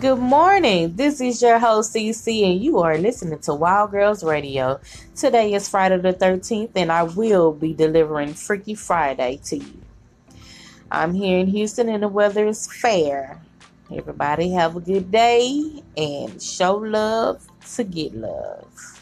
Good morning. This is your host CC, and you are listening to Wild Girls Radio. Today is Friday the 13th, and I will be delivering Freaky Friday to you. I'm here in Houston, and the weather is fair. Everybody have a good day and show love to get love.